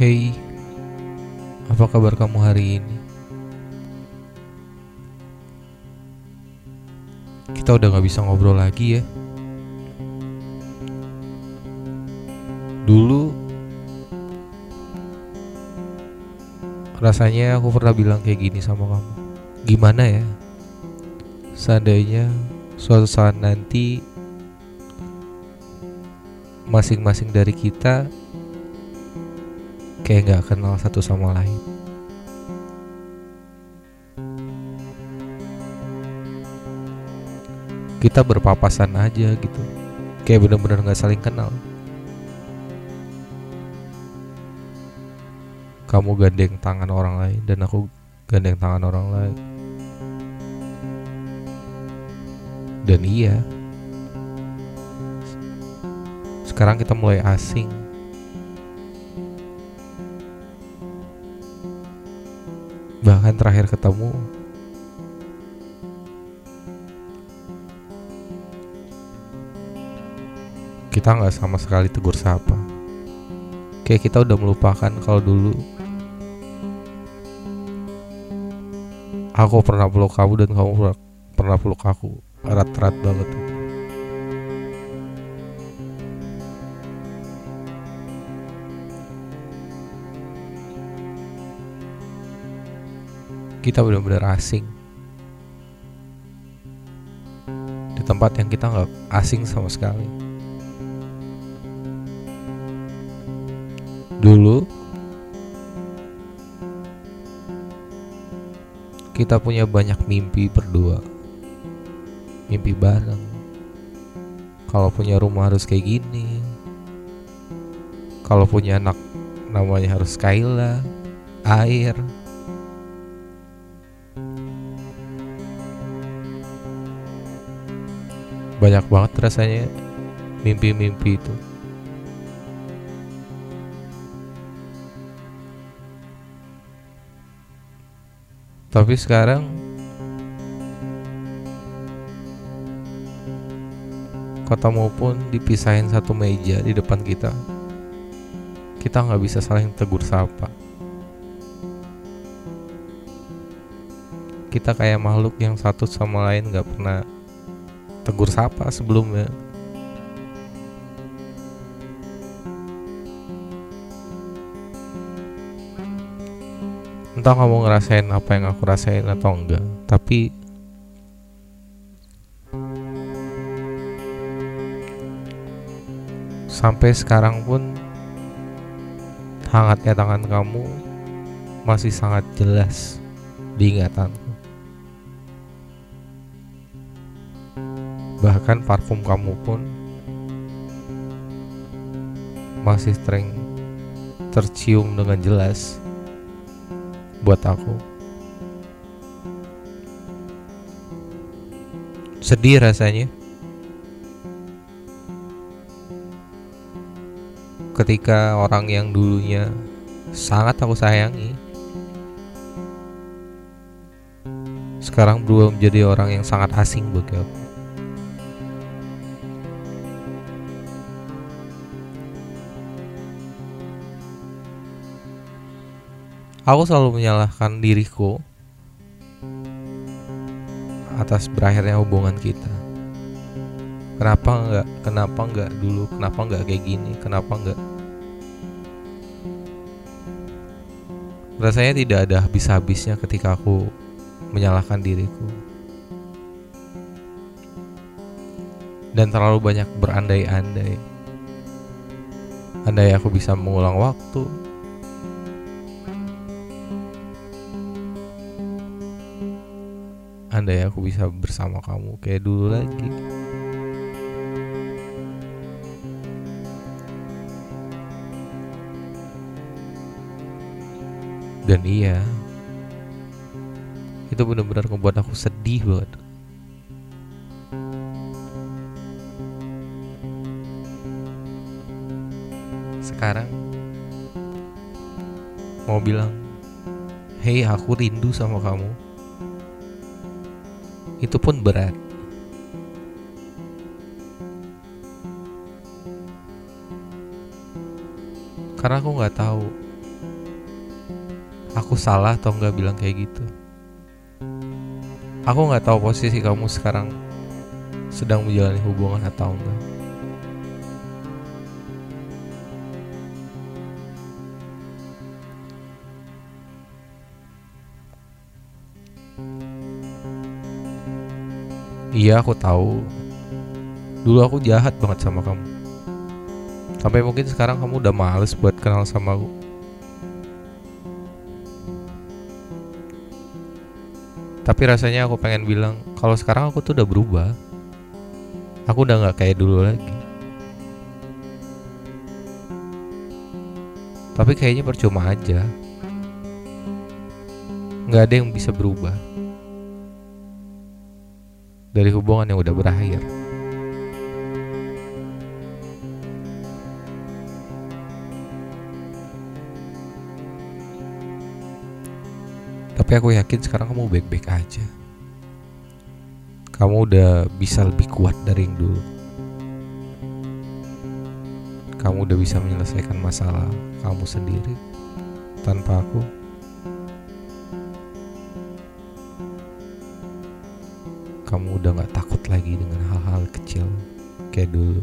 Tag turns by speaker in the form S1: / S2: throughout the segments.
S1: Hey, apa kabar kamu hari ini? Kita udah gak bisa ngobrol lagi ya. Dulu rasanya aku pernah bilang kayak gini sama kamu. Gimana ya? Seandainya suatu saat nanti masing-masing dari kita kayak gak kenal satu sama lain. Kita berpapasan aja gitu, kayak bener-bener gak saling kenal. Kamu gandeng tangan orang lain dan aku gandeng tangan orang lain. Dan iya, sekarang kita mulai asing bahkan terakhir ketemu. Kita nggak sama sekali tegur sapa kayak kita udah melupakan kalau dulu. Aku pernah peluk kamu dan kamu pernah, pernah peluk aku. Erat-erat banget kita benar-benar asing di tempat yang kita nggak asing sama sekali. Dulu kita punya banyak mimpi berdua, mimpi bareng. Kalau punya rumah harus kayak gini, kalau punya anak namanya harus Kayla, air, banyak banget rasanya mimpi-mimpi itu. Tapi sekarang ketemu pun dipisahin satu meja di depan kita kita nggak bisa saling tegur sapa. Kita kayak makhluk yang satu sama lain nggak pernah tegur sapa sebelumnya. Entah kamu ngerasain apa yang aku rasain atau enggak tapi sampai sekarang pun hangatnya tangan kamu masih sangat jelas di ingatanku bahkan parfum kamu pun masih sering tercium dengan jelas buat aku. Sedih rasanya. Ketika orang yang dulunya sangat aku sayangi sekarang berubah menjadi orang yang sangat asing bagi aku Aku selalu menyalahkan diriku atas berakhirnya hubungan kita. Kenapa enggak? Kenapa enggak dulu? Kenapa enggak kayak gini? Kenapa enggak? Rasanya tidak ada habis-habisnya ketika aku menyalahkan diriku. Dan terlalu banyak berandai-andai. Andai aku bisa mengulang waktu, andai aku bisa bersama kamu. Kayak dulu lagi. Dan iya itu benar-benar membuat aku sedih banget. Sekarang mau bilang hei aku rindu sama kamu itu pun berat. Karena aku nggak tahu aku salah atau nggak bilang kayak gitu aku nggak tahu posisi kamu sekarang sedang menjalani hubungan atau enggak Iya aku tahu. Dulu aku jahat banget sama kamu. Sampai mungkin sekarang kamu udah males buat kenal sama aku. Tapi rasanya aku pengen bilang Kalau sekarang aku tuh udah berubah. Aku udah gak kayak dulu lagi. Tapi kayaknya percuma aja. Gak ada yang bisa berubah dari hubungan yang udah berakhir. Tapi aku yakin sekarang kamu baik-baik aja. Kamu udah bisa lebih kuat dari yang dulu. Kamu udah bisa menyelesaikan masalah kamu sendiri tanpa aku. Kamu udah gak takut lagi dengan hal-hal kecil kayak dulu.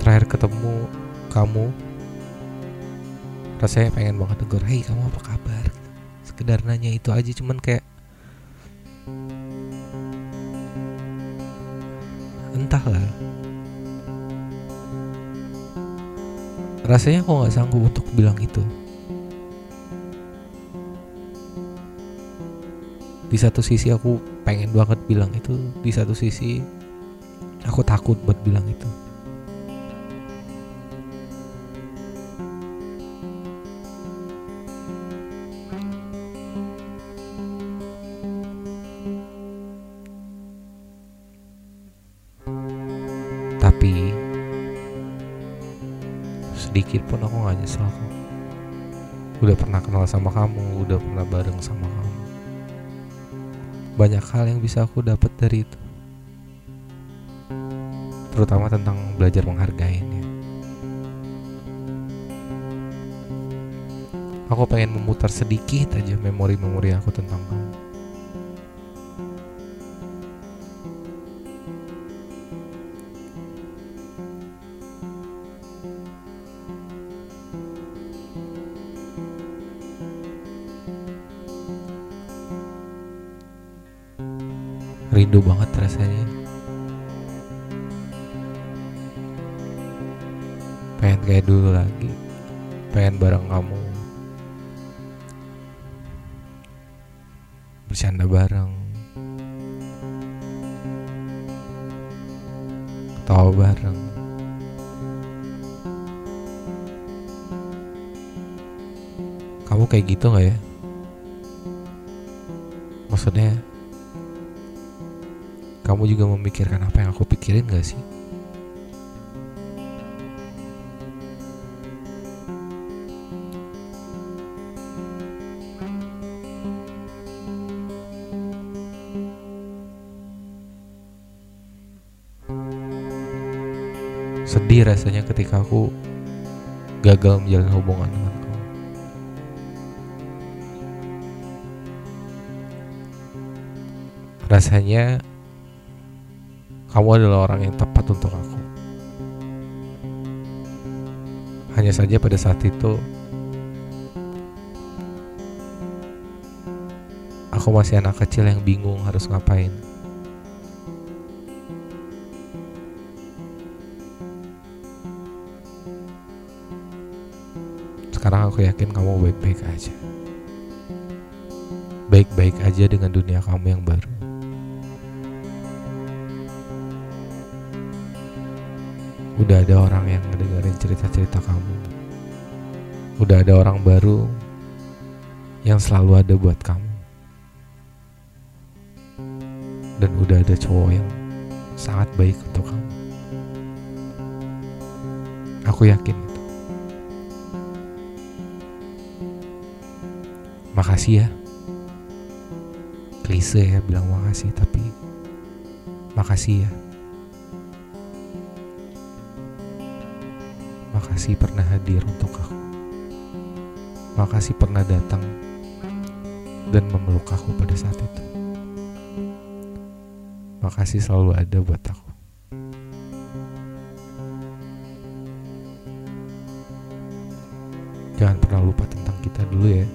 S1: Terakhir ketemu kamu, rasanya pengen banget tegur, hei kamu apa kabar? Sekedar nanya itu aja, cuman kayak entahlah. Rasanya aku nggak sanggup untuk bilang itu. Di satu sisi aku pengen banget bilang itu di satu sisi aku takut buat bilang itu tapi sedikit pun aku gak nyesel kok. Udah pernah kenal sama kamu udah pernah bareng sama kamu. Banyak hal yang bisa aku dapat dari itu. Terutama tentang belajar menghargainya aku pengen memutar sedikit aja memori-memori aku tentang kamu rindu banget rasanya. Pengen kayak dulu lagi. Pengen bareng kamu. Bercanda bareng. Ketawa bareng. Kamu kayak gitu nggak ya? Maksudnya kamu juga memikirkan apa yang aku pikirin gak sih? Sedih rasanya ketika aku gagal menjalin hubungan dengan kamu. Rasanya kamu adalah orang yang tepat untuk aku. Hanya saja pada saat itu aku masih anak kecil yang bingung harus ngapain. Sekarang aku yakin kamu baik-baik aja. Baik-baik aja dengan dunia kamu yang baru. Udah ada orang yang ngedengerin cerita-cerita kamu. Udah ada orang baru yang selalu ada buat kamu. Dan udah ada cowok yang sangat baik untuk kamu. Aku yakin itu. Makasih ya. Klise ya bilang makasih tapi makasih ya makasih pernah hadir untuk aku. Makasih pernah datang dan memeluk aku pada saat itu. Makasih selalu ada buat aku. Jangan pernah lupa tentang kita dulu ya